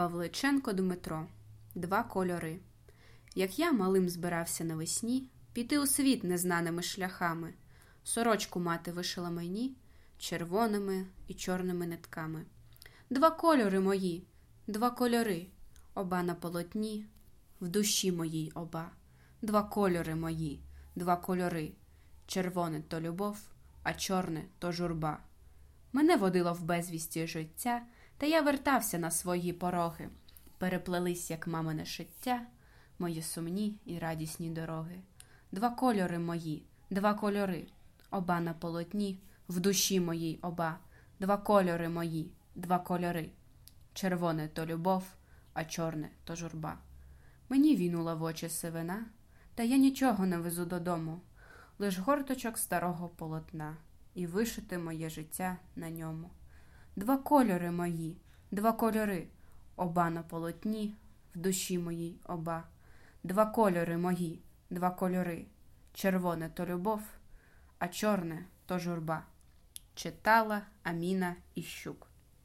Павличенко Дмитро Два кольори. Як я малим збирався навесні піти у світ незнаними шляхами, сорочку мати вишила мені червоними і чорними нитками. Два кольори мої, два кольори, оба на полотні, в душі моїй оба, два кольори мої, два кольори. Червоне то любов, а чорне то журба. Мене водило в безвісті життя, та я вертався на свої пороги. Переплелись, як мамине шиття, мої сумні і радісні дороги. Два кольори мої, два кольори, оба на полотні, в душі моїй оба, два кольори мої, два кольори. Червоне то любов, а чорне то журба. Мені вінула в очі сивина, та я нічого не везу додому, лиш горточок старого полотна, і вишите моє життя на ньому. Два кольори мої, два кольори, оба на полотні, в душі моїй оба. Два кольори мої, два кольори. Червоне то любов, а чорне то журба. Читала Аміна Іщук.